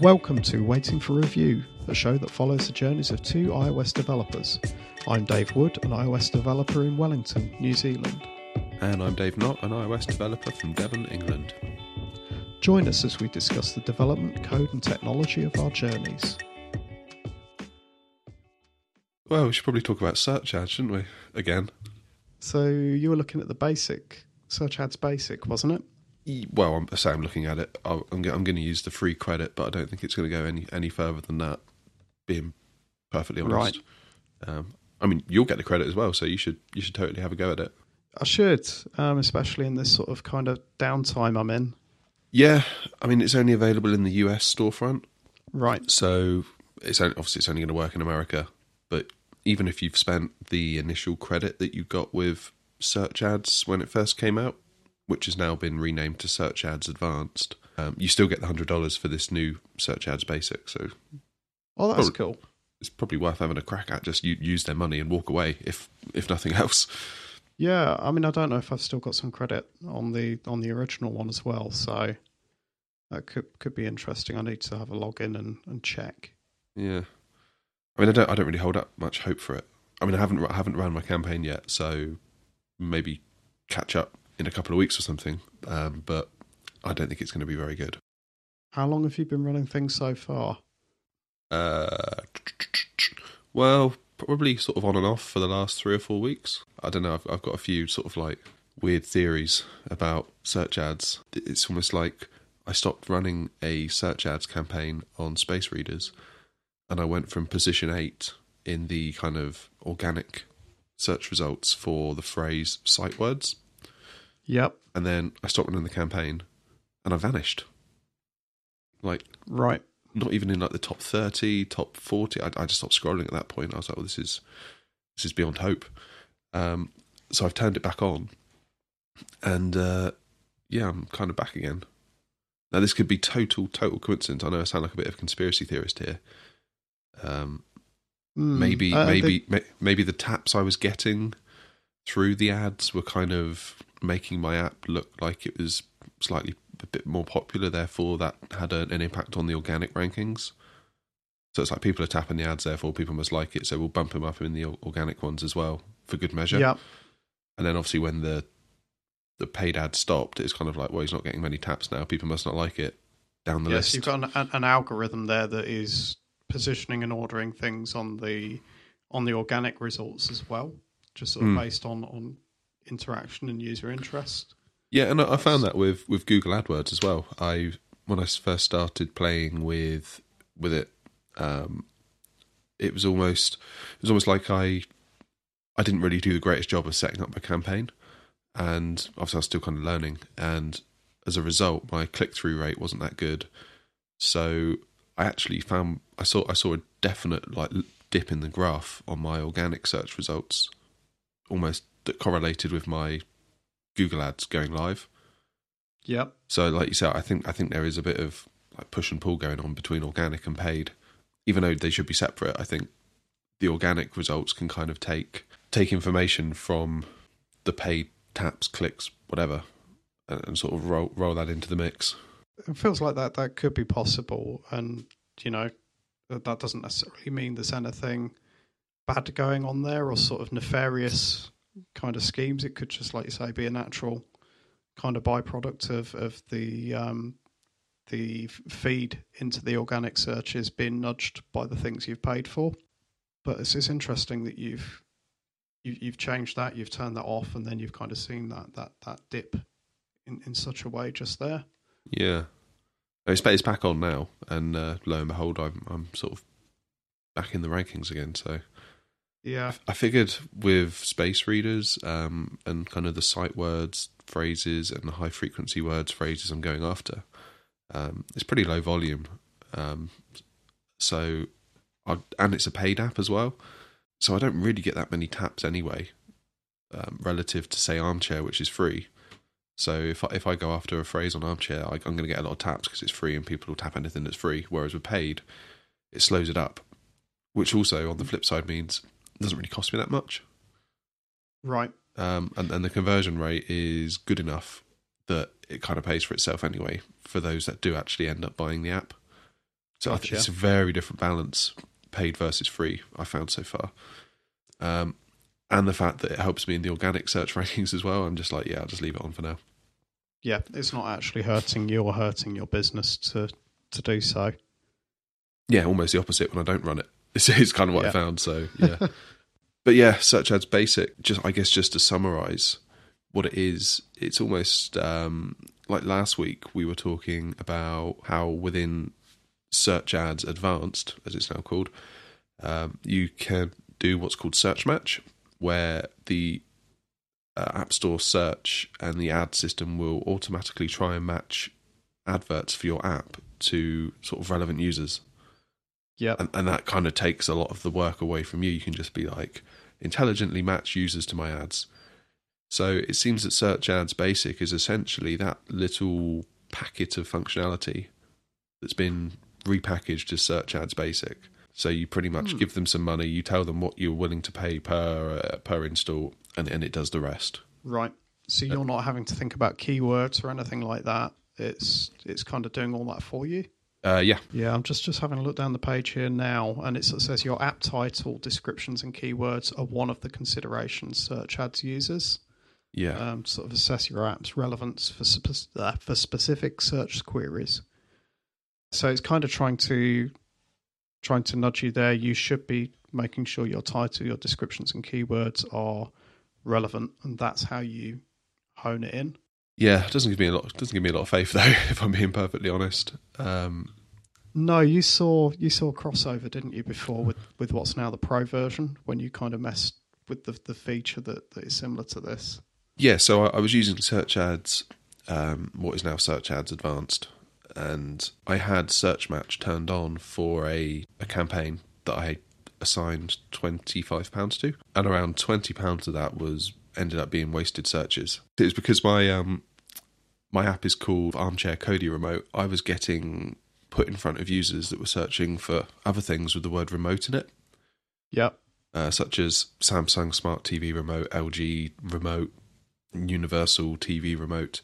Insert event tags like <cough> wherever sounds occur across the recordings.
Welcome to Waiting for Review, a show that follows the journeys of two iOS developers. I'm Dave Wood, an iOS developer in Wellington, New Zealand. And I'm Dave Nott, an iOS developer from Devon, England. Join us as we discuss the development, code, and technology of our journeys. Well, we should probably talk about search ads, shouldn't we? Again. So you were looking at the basic, Search Ads Basic, wasn't it? Well, I'm, I say I'm looking at it. I'm, I'm going to use the free credit, but I don't think it's going to go any, any further than that, being perfectly honest. Um, I mean, you'll get the credit as well, so you should you should totally have a go at it. I should, um, especially in this sort of kind of downtime I'm in. Yeah, I mean, it's only available in the US storefront, Right. so it's only, obviously it's only going to work in America. But even if you've spent the initial credit that you got with Search Ads when it first came out, which has now been renamed to Search Ads Advanced, um, you still get the hundred dollars for this new Search Ads Basic. So Oh, that's cool. it's probably worth having a crack at. Just use their money and walk away, if if nothing else. Yeah, I mean, I don't know if I've still got some credit on the on the original one as well, so that could could be interesting. I need to have a login and, and check. Yeah, I mean, I don't I don't really hold up much hope for it. I mean, I haven't I haven't ran my campaign yet, so maybe catch up in a couple of weeks or something. Um, but I don't think it's going to be very good. How long have you been running things so far? Uh, well, probably sort of on and off for the last three or four weeks. I don't know. I've, I've got a few sort of like weird theories about search ads. It's almost like I stopped running a search ads campaign on Space Readers, and I went from position eight in the kind of organic search results for the phrase sight words, Yep. and then I stopped running the campaign, and I vanished. Like Right. not even in like the top 30 top 40 i, I just stopped scrolling at that point i was like well this is this is beyond hope um so i've turned it back on and uh yeah i'm kind of back again now this could be total total coincidence i know i sound like a bit of a conspiracy theorist here um Hmm. maybe maybe may, maybe the taps i was getting through the ads were kind of making my app look like it was slightly a bit more popular therefore that had a, an impact on the organic rankings so it's like people are tapping the ads therefore people must like it so we'll bump them up in the organic ones as well for good measure Yep. and then obviously when the the paid ad stopped it's kind of like well he's not getting many taps now people must not like it down the Yes, list you've got an, an algorithm there that is positioning and ordering things on the on the organic results as well, just sort of Hmm. based on on interaction and user interest. Yeah, and I found that with with Google AdWords as well. I when I first started playing with with it, um, it was almost it was almost like I I didn't really do the greatest job of setting up my campaign, and obviously I was still kind of learning. And as a result, my click through rate wasn't that good. So I actually found I saw I saw a definite like dip in the graph on my organic search results, almost that correlated with my Google ads going live. Yep. So, like you said, I think I think there is a bit of like push and pull going on between organic and paid, even though they should be separate. I think the organic results can kind of take take information from the paid taps, clicks, whatever, and, and sort of roll roll that into the mix. It feels like that that could be possible, and you know that that doesn't necessarily mean there's anything bad going on there or sort of nefarious kind of schemes. It could just, like you say, be a natural kind of byproduct of of the um, the feed into the organic searches being nudged by the things you've paid for. But it's, it's interesting that you've you, you've changed that, you've turned that off, and then you've kind of seen that that that dip in, in such a way just there. Yeah, it's, it's back on now, and uh, lo and behold, I'm I'm sort of back in the rankings again. So Yeah, I figured with space readers um, and kind of the sight words, phrases, and the high frequency words, phrases I'm going after, um, it's pretty low volume. Um, so, I, and it's a paid app as well. So I don't really get that many taps anyway, um, relative to say Armchair, which is free. So if I, if I go after a phrase on Armchair, I, I'm going to get a lot of taps because it's free and people will tap anything that's free. Whereas with paid, it slows it up, which also on the flip side means doesn't really cost me that much. right. Um, and, and the conversion rate is good enough that it kind of pays for itself anyway for those that do actually end up buying the app. So I think it's a very different balance, paid versus free. I found so far, um, and the fact that it helps me in the organic search <laughs> rankings as well. I'm just like, yeah, I'll just leave it on for now. Yeah, it's not actually hurting you or hurting your business to to do so. Yeah, almost the opposite when I don't run it. It's, it's kind of what I found. So yeah, <laughs> but yeah, search ads basic. Just I guess just to summarize what it is, it's almost um, like last week we were talking about how within search ads advanced, as it's now called, um, you can do what's called search match, where the uh, App Store search and the ad system will automatically try and match adverts for your app to sort of relevant users Yep. and, and that kind of takes a lot of the work away from you. You can just be like intelligently match users to my ads. So it seems that Search Ads Basic is essentially that little packet of functionality that's been repackaged as Search Ads Basic. So you pretty much Hmm. give them some money, you tell them what you're willing to pay per uh, per install, and, and it does the rest. Right. So you're not having to think about keywords or anything like that. It's it's kind of doing all that for you. Uh, yeah, Yeah, I'm just just having a look down the page here now, and it says your app title, descriptions, and keywords are one of the considerations search ads uses. yeah, um, sort of assess your app's relevance for spe- uh, for specific search queries. So it's kind of trying to trying to nudge you there. You should be making sure your title, your descriptions, and keywords are relevant, and that's how you hone it in. Yeah. It doesn't give me a lot. Doesn't give me a lot of faith <laughs> though, if I'm being perfectly honest. Um, No, you saw you saw crossover, didn't you, before with, with what's now the pro version when you kind of messed with the the feature that, that is similar to this. Yeah, so I, I was using Search Ads, um, what is now Search Ads Advanced, and I had Search Match turned on for a, a campaign that I assigned twenty five pounds to, and around twenty pounds of that was ended up being wasted searches. It was because my um my app is called Armchair Kodi Remote. I was getting put in front of users that were searching for other things with the word remote in it Yep. uh, such as Samsung Smart TV Remote, LG Remote, Universal TV Remote,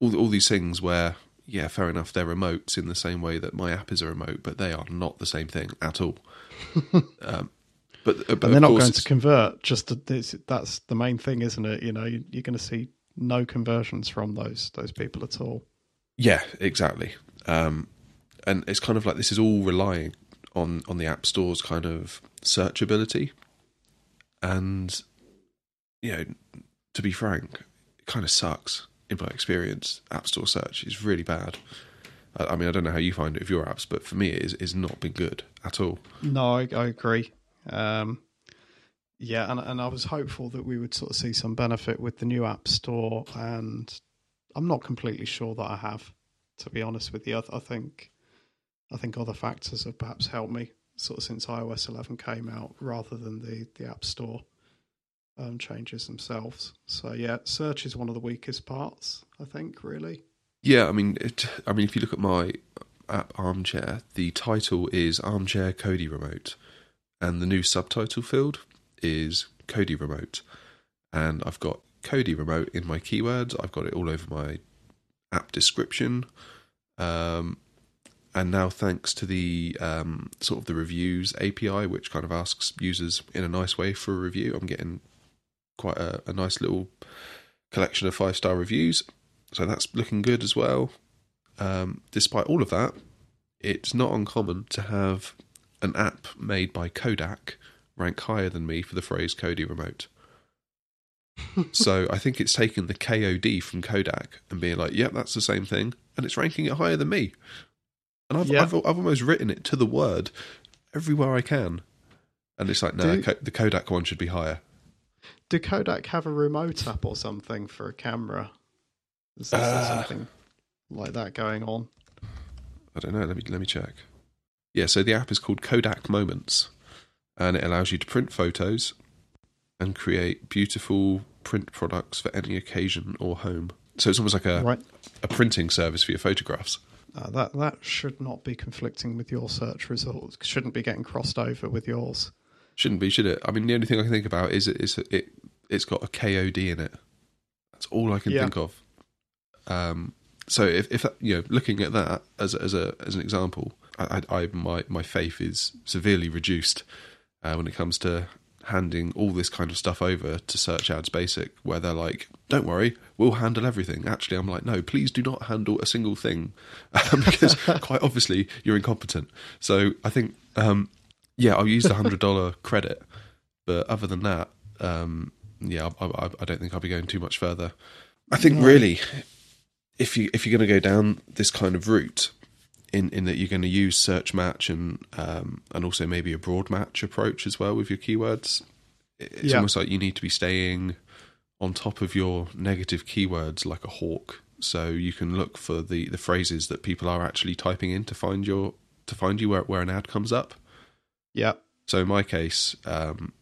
all all these things where yeah, fair enough, they're remotes in the same way that my app is a remote, but they are not the same thing at all. <laughs> um, but, uh, but and they're not going to convert. Just to, this, that's the main thing, isn't it? You know, you- you're going to see no conversions from those those people at all. Yeah, exactly. Um, and it's kind of like this is all relying on on the app store's kind of searchability, and you know, to be frank, it kind of sucks in my experience. App Store search is really bad. I, I mean, I don't know how you find it with your apps, but for me, it is it's not been good at all. No, I, I agree. Um, yeah, and and I was hopeful that we would sort of see some benefit with the new App Store, and I'm not completely sure that I have, to be honest with you. I, I think I think other factors have perhaps helped me sort of since iOS 11 came out, rather than the the App Store um, changes themselves. So yeah, search is one of the weakest parts. I think really. Yeah, I mean, it, I mean, if you look at my app Armchair, the title is Armchair Kodi Remote, and the new subtitle field is Kodi Remote, and I've got Kodi Remote in my keywords. I've got it all over my app description, um, and now thanks to the um, sort of the reviews API, which kind of asks users in a nice way for a review, I'm getting quite a, a nice little collection of five star reviews. So that's looking good as well. Um, despite all of that, it's not uncommon to have an app made by Kodak rank higher than me for the phrase Kodi remote. <laughs> so I think it's taken the KOD from Kodak and being like, yep, that's the same thing. And it's ranking it higher than me. And I've, Yeah. I've, I've almost written it to the word everywhere I can. And it's like, no, Do- the Kodak one should be higher. Do Kodak have a remote app or something for a camera? Is there Uh, something like that going on? I don't know. Let me let me check. Yeah, so the app is called Kodak Moments, and it allows you to print photos and create beautiful print products for any occasion or home. So it's almost like a, right. a printing service for your photographs. Uh, that that should not be conflicting with your search results. Shouldn't be getting crossed over with yours. Shouldn't be, should it? I mean, the only thing I can think about is it is it it's got a KOD in it. That's all I can Yeah. think of. Um, so if if you know, looking at that as as a as an example, I, I my my faith is severely reduced uh, when it comes to handing all this kind of stuff over to Search Ads Basic, where they're like, "Don't worry, we'll handle everything." Actually, I'm like, "No, please do not handle a single thing," <laughs> um, because <laughs> quite obviously you're incompetent. So I think, um, yeah, I'll use the <laughs> hundred dollar credit, but other than that, um, yeah, I, I, I, don't think I'll be going too much further. I think really, if you if you're going to go down this kind of route, in in that you're going to use search match and um, and also maybe a broad match approach as well with your keywords. It's yeah. almost like you need to be staying on top of your negative keywords like a hawk, so you can look for the the phrases that people are actually typing in to find your to find you where where an ad comes up. Yeah. So in my case, um,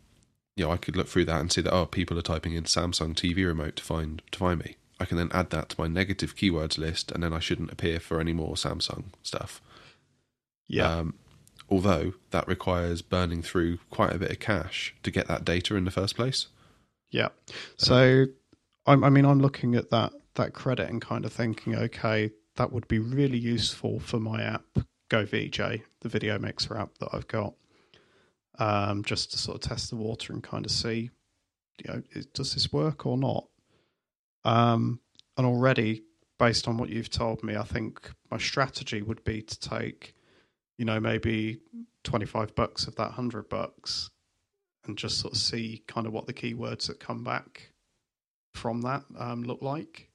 you know, I could look through that and see that oh, people are typing in Samsung TV remote to find to find me. I can then add that to my negative keywords list, and then I shouldn't appear for any more Samsung stuff. Yeah. Um, although that requires burning through quite a bit of cash to get that data in the first place. Yeah. So, I mean, I'm looking at that that credit and kind of thinking, okay, that would be really useful for my app, GoVJ, the video mixer app that I've got, um, just to sort of test the water and kind of see, you know, does this work or not? Um, and already, based on what you've told me, I think my strategy would be to take, you know, maybe 25 bucks of that 100 bucks and just sort of see kind of what the keywords that come back from that um, look like.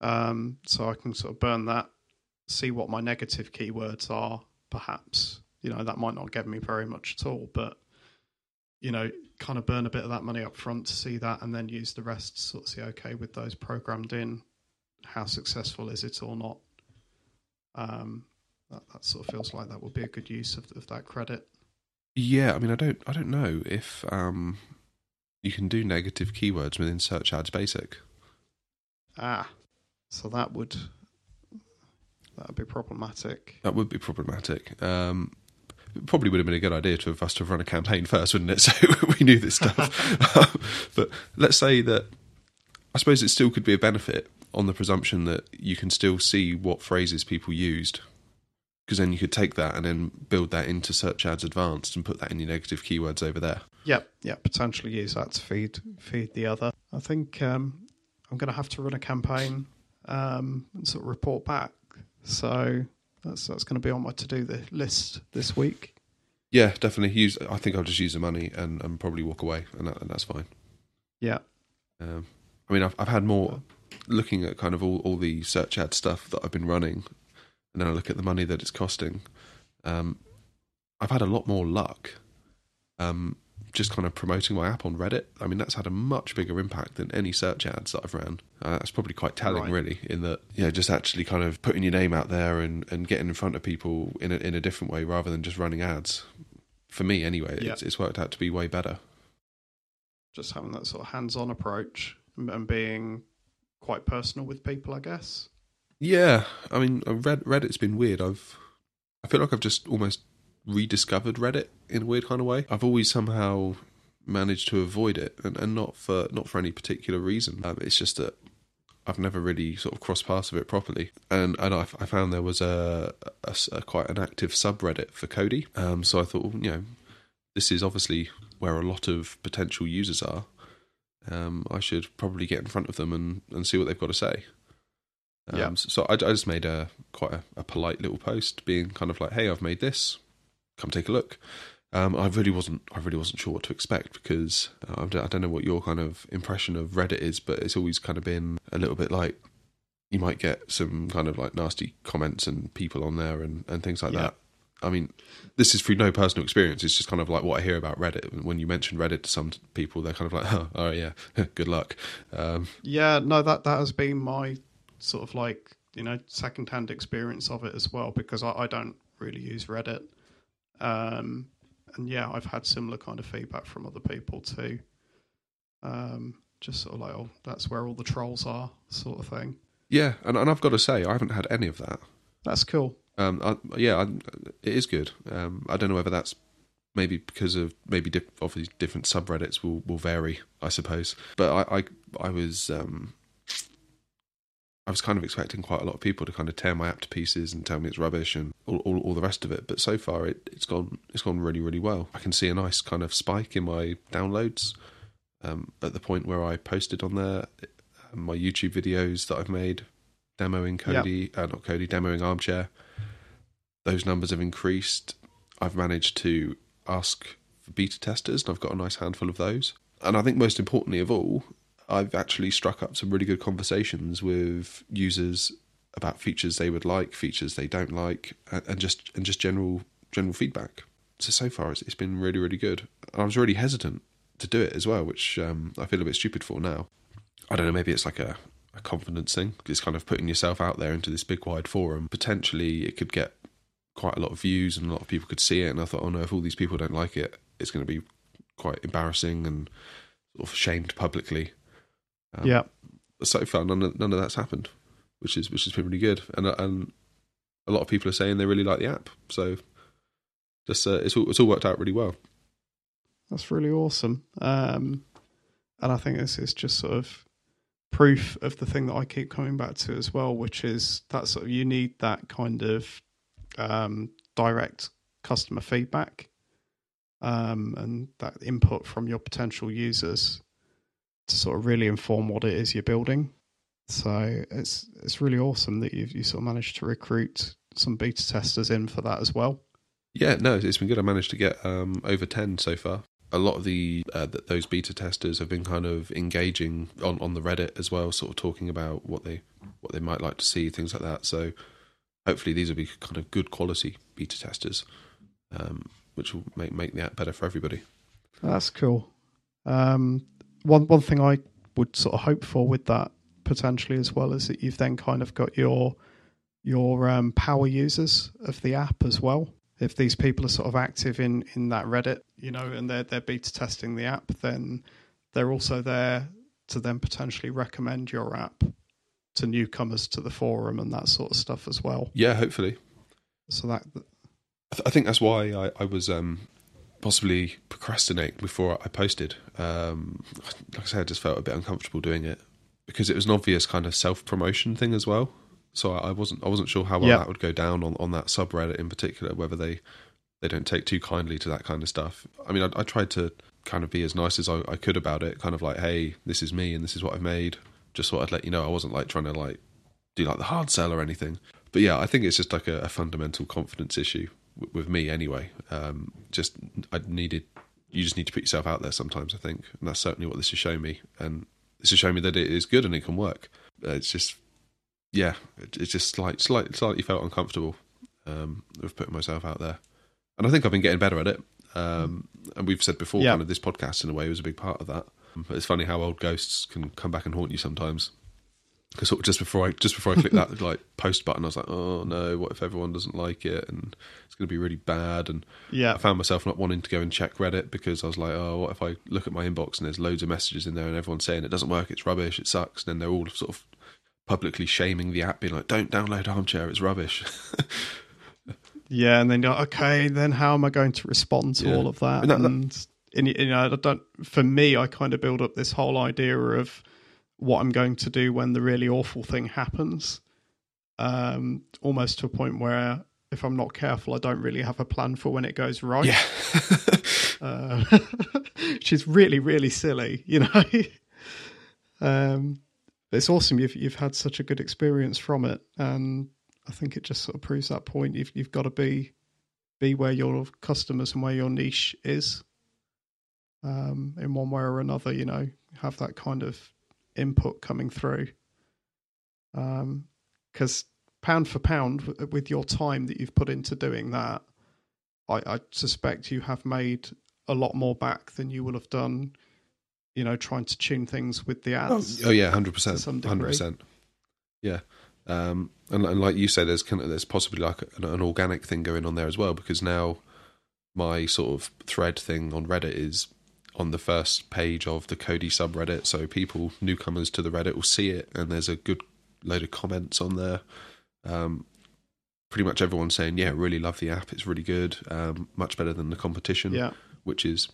Um, so I can sort of burn that, see what my negative keywords are, perhaps. You know, that might not get me very much at all, but you know, kind of burn a bit of that money up front to see that and then use the rest to sort of see, okay, with those programmed in, how successful is it or not? Um, that, that sort of feels like that would be a good use of, of that credit. Yeah, I mean, I don't, I don't know if um, you can do negative keywords within Search Ads Basic. Ah, so that would that would be problematic. That would be problematic. Um, probably would have been a good idea to have us to have run a campaign first, wouldn't it? <laughs> So we knew this stuff. <laughs> <laughs> but let's say that I suppose it still could be a benefit on the presumption that you can still see what phrases people used. Because then you could take that and then build that into Search Ads Advanced and put that in your negative keywords over there. Yep, yep. Potentially use that to feed feed the other. I think um, I'm going to have to run a campaign um, and sort of report back. So that's that's going to be on my to do list this week. Yeah, definitely. Use. I think I'll just use the money and, and probably walk away, and, that, and that's fine. Yeah. Um, I mean, I've I've had more looking at kind of all, all the search ad stuff that I've been running, and then I look at the money that it's costing. Um, I've had a lot more luck. Um, just kind of promoting my app on Reddit. I mean, that's had a much bigger impact than any search ads that I've ran. Uh, that's probably quite telling, right. really, in that you know, just actually kind of putting your name out there and, and getting in front of people in a, in a different way rather than just running ads. For me, anyway, yep. it's, it's worked out to be way better. Just having that sort of hands-on approach and being quite personal with people, I guess. Yeah, I mean, Reddit's been weird. I've I feel like I've just almost rediscovered Reddit in a weird kind of way. I've always somehow managed to avoid it, and, and not for not for any particular reason. Um, it's just that I've never really sort of crossed paths with it properly, and and I, I found there was a, a, a, quite an active subreddit for Kodi. Um, so I thought, well, you know, this is obviously where a lot of potential users are. Um, I should probably get in front of them and, and see what they've got to say. Um, yeah. So I, I, just made a quite a, a, polite little post, being kind of like, "Hey, I've made this come take a look. Um, I really wasn't. I really wasn't sure what to expect because uh, I don't know what your kind of impression of Reddit is, but it's always kind of been a little bit like you might get some kind of like nasty comments and people on there and, and things like yeah. that. I mean, this is through no personal experience. It's just kind of like what I hear about Reddit. When you mention Reddit to some people, they're kind of like, "Oh, oh yeah, <laughs> good luck." Um, yeah, no, that that has been my sort of like you know second-hand experience of it as well because I, I don't really use Reddit. Um, and yeah, I've had similar kind of feedback from other people too. Um, just sort of like, oh, that's where all the trolls are, sort of thing. Yeah, and, and I've got to say, I haven't had any of that. That's cool. Um, I, yeah, I, it is good. Um, I don't know whether that's maybe because of maybe diff, obviously different subreddits will, will vary, I suppose. But I I, I was um, I was kind of expecting quite a lot of people to kind of tear my app to pieces and tell me it's rubbish and all, all, all the rest of it. But so far, it, it's gone it's gone really really well. I can see a nice kind of spike in my downloads um, at the point where I posted on there uh, my YouTube videos that I've made demoing Kodi, uh, not Kodi, demoing Armchair. Those numbers have increased. I've managed to ask for beta testers, and I've got a nice handful of those. And I think most importantly of all, I've actually struck up some really good conversations with users about features they would like, features they don't like, and just and just general general feedback. So so far, it's, it's been really really good. And I was really hesitant to do it as well, which um, I feel a bit stupid for now. I don't know, maybe it's like a, a confidence thing. It's kind of putting yourself out there into this big wide forum. Potentially, it could get quite a lot of views and a lot of people could see it. And I thought, oh no, if all these people don't like it, it's going to be quite embarrassing and sort of shamed publicly. Um, yeah. So far, none of, none of that's happened, which is which has been really good. And and a lot of people are saying they really like the app. So just uh, it's all it's all worked out really well. That's really awesome. Um, and I think this is just sort of proof of the thing that I keep coming back to as well, which is that sort of you need that kind of um, direct customer feedback um, and that input from your potential users to sort of really inform what it is you're building. So it's it's really awesome that you've you sort of managed to recruit some beta testers in for that as well. Yeah, no, it's been good. I managed to get um, over ten so far. A lot of the uh, those beta testers have been kind of engaging on, on the Reddit as well, sort of talking about what they what they might like to see, things like that. So hopefully these will be kind of good quality beta testers, um, which will make make the app better for everybody. That's cool. Um, one one thing I would sort of hope for with that potentially as well is that you've then kind of got your your um, power users of the app as well. If these people are sort of active in in that Reddit, you know, and they're they're beta testing the app, then they're also there to then potentially recommend your app to newcomers to the forum and that sort of stuff as well. Yeah, hopefully. So that I, th- I think that's why I, I was um, possibly procrastinate before I posted. Um, like I said, I just felt a bit uncomfortable doing it because it was an obvious kind of self promotion thing as well. So I wasn't I wasn't sure how well that would go down on, on that subreddit in particular, whether they they don't take too kindly to that kind of stuff. I mean, I, I tried to kind of be as nice as I, I, could about it, kind of like, hey, this is me and this is what I've made. Just thought I'd let you know. I wasn't like trying to like do like the hard sell or anything. But yeah, I think it's just like a, a fundamental confidence issue with me anyway. Um, just I needed you just need to put yourself out there sometimes. I think, and that's certainly what this has shown me. And this has shown me that it is good and it can work. Uh, it's just yeah, it, it's just like slightly slightly felt uncomfortable um, with putting myself out there. And I think I've been getting better at it. Um, and we've said before, yeah. kind of this podcast in a way was a big part of that. But it's funny how old ghosts can come back and haunt you sometimes because sort of just before I just before I clicked that <laughs> like post button, I was like, oh no, what if everyone doesn't like it and it's going to be really bad? And yeah, I found myself not wanting to go and check Reddit because I was like, oh, what if I look at my inbox and there's loads of messages in there and everyone's saying it doesn't work, it's rubbish, it sucks, and then they're all sort of publicly shaming the app, being like, don't download Armchair, it's rubbish. <laughs> yeah, and then you're like, okay, then how am I going to respond to yeah. all of that? And, that, and, that, and you know, I don't. For me, I kind of build up this whole idea of what I'm going to do when the really awful thing happens. Um, almost to a point where if I'm not careful, I don't really have a plan for when it goes right. Yeah. <laughs> uh, <laughs> which is really, really silly, you know. <laughs> um, but it's awesome you've you've had such a good experience from it, and I think it just sort of proves that point. You've you've got to be be where your customers and where your niche is, um, in one way or another. You know, have that kind of input coming through. Because um, pound for pound, with your time that you've put into doing that, I, I suspect you have made a lot more back than you will have done you know, trying to tune things with the ads. Oh, oh yeah, hundred percent, hundred percent. Yeah, um, and, and, like you said, there's kind of there's possibly like an, an, organic thing going on there as well because now my sort of thread thing on Reddit is on the first page of the Kodi subreddit. So people, newcomers to the Reddit, will see it, and there's a good load of comments on there. Um, pretty much everyone saying, "Yeah, really love the app. It's really good. Um, much better than the competition." Yeah, which is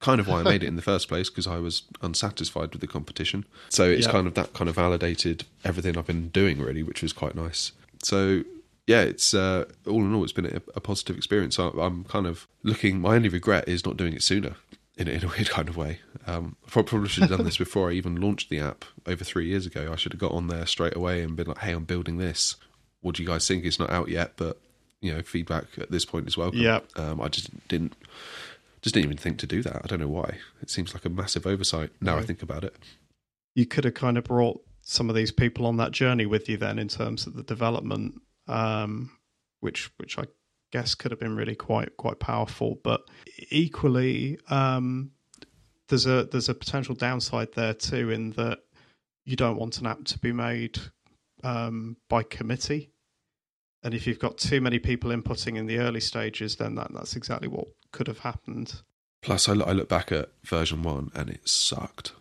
kind of why I made it <laughs> in the first place because I was unsatisfied with the competition. So it's Yeah. kind of that kind of validated everything I've been doing really, which was quite nice. So yeah, it's uh, all in all, it's been a, a positive experience. I, I'm kind of looking. My only regret is not doing it sooner. In, in a <laughs> weird kind of way, um, I probably should have done this before I even launched the app over three years ago. I should have got on there straight away and been like, "Hey, I'm building this. What do you guys think? It's not out yet, but you know, feedback at this point is welcome." Yeah. um, I just didn't just didn't even think to do that. I don't know why. It seems like a massive oversight now I think about it. you could have kind of brought some of these people on that journey with you then in terms of the development, um, which which I guess could have been really quite quite powerful. But equally, um, there's a there's a potential downside there too in that you don't want an app to be made um, by committee. And if you've got too many people inputting in the early stages, then that, that's exactly what could have happened. Plus, I, look- I look back at version one and it sucked.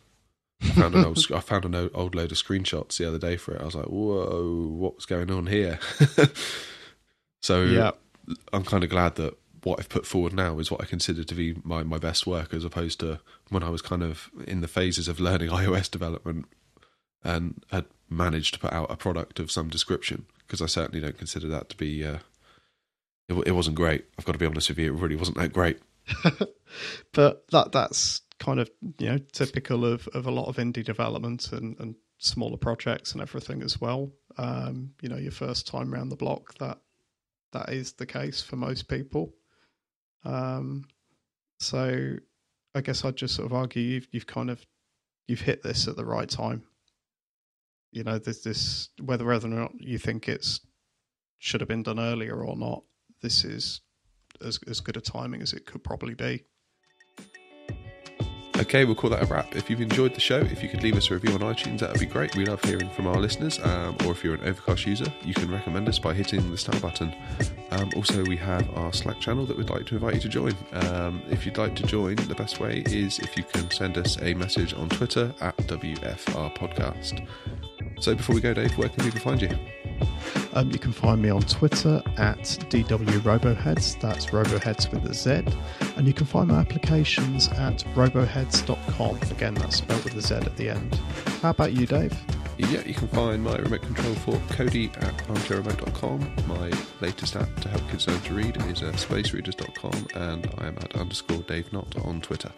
I found an old, I found an old- old load of screenshots the other day for it. I was like, "Whoa, what's going on here?" <laughs> so Yeah. I'm kind of glad that what I've put forward now is what I consider to be my, my best work, as opposed to when I was kind of in the phases of learning <laughs> iOS development and had managed to put out a product of some description. Because I certainly don't consider that to be. Uh, it, it wasn't great. I've got to be honest with you. It really wasn't that great. <laughs> but that that's kind of you know typical of, of a lot of indie development and, and smaller projects and everything as well. Um, you know, your first time around the block that that is the case for most people. Um, so I guess I'd just sort of argue you've you've kind of you've hit this at the right time. You know, there's this whether whether or not you think it's should have been done earlier or not. This is as as good a timing as it could probably be. Okay, we'll call that a wrap. If you've enjoyed the show, if you could leave us a review on iTunes, that would be great. We love hearing from our listeners. Um, or if you're an Overcast user, you can recommend us by hitting the star button. Um, also, we have our Slack channel that we'd like to invite you to join. Um, if you'd like to join, the best way is if you can send us a message on Twitter at WFR Podcast. So before we go, Dave, where can people find you? Um, you can find me on Twitter at DWRoboheadz. That's Roboheadz with a Z. And you can find my applications at roboheadz.com. Again, that's spelled with a Z at the end. How about you, Dave? Yeah, you can find my remote control for Kodi at armchairremote.com. My latest app to help kids learn to read is at spacereaders.com, and I am at underscore Dave Nott on Twitter.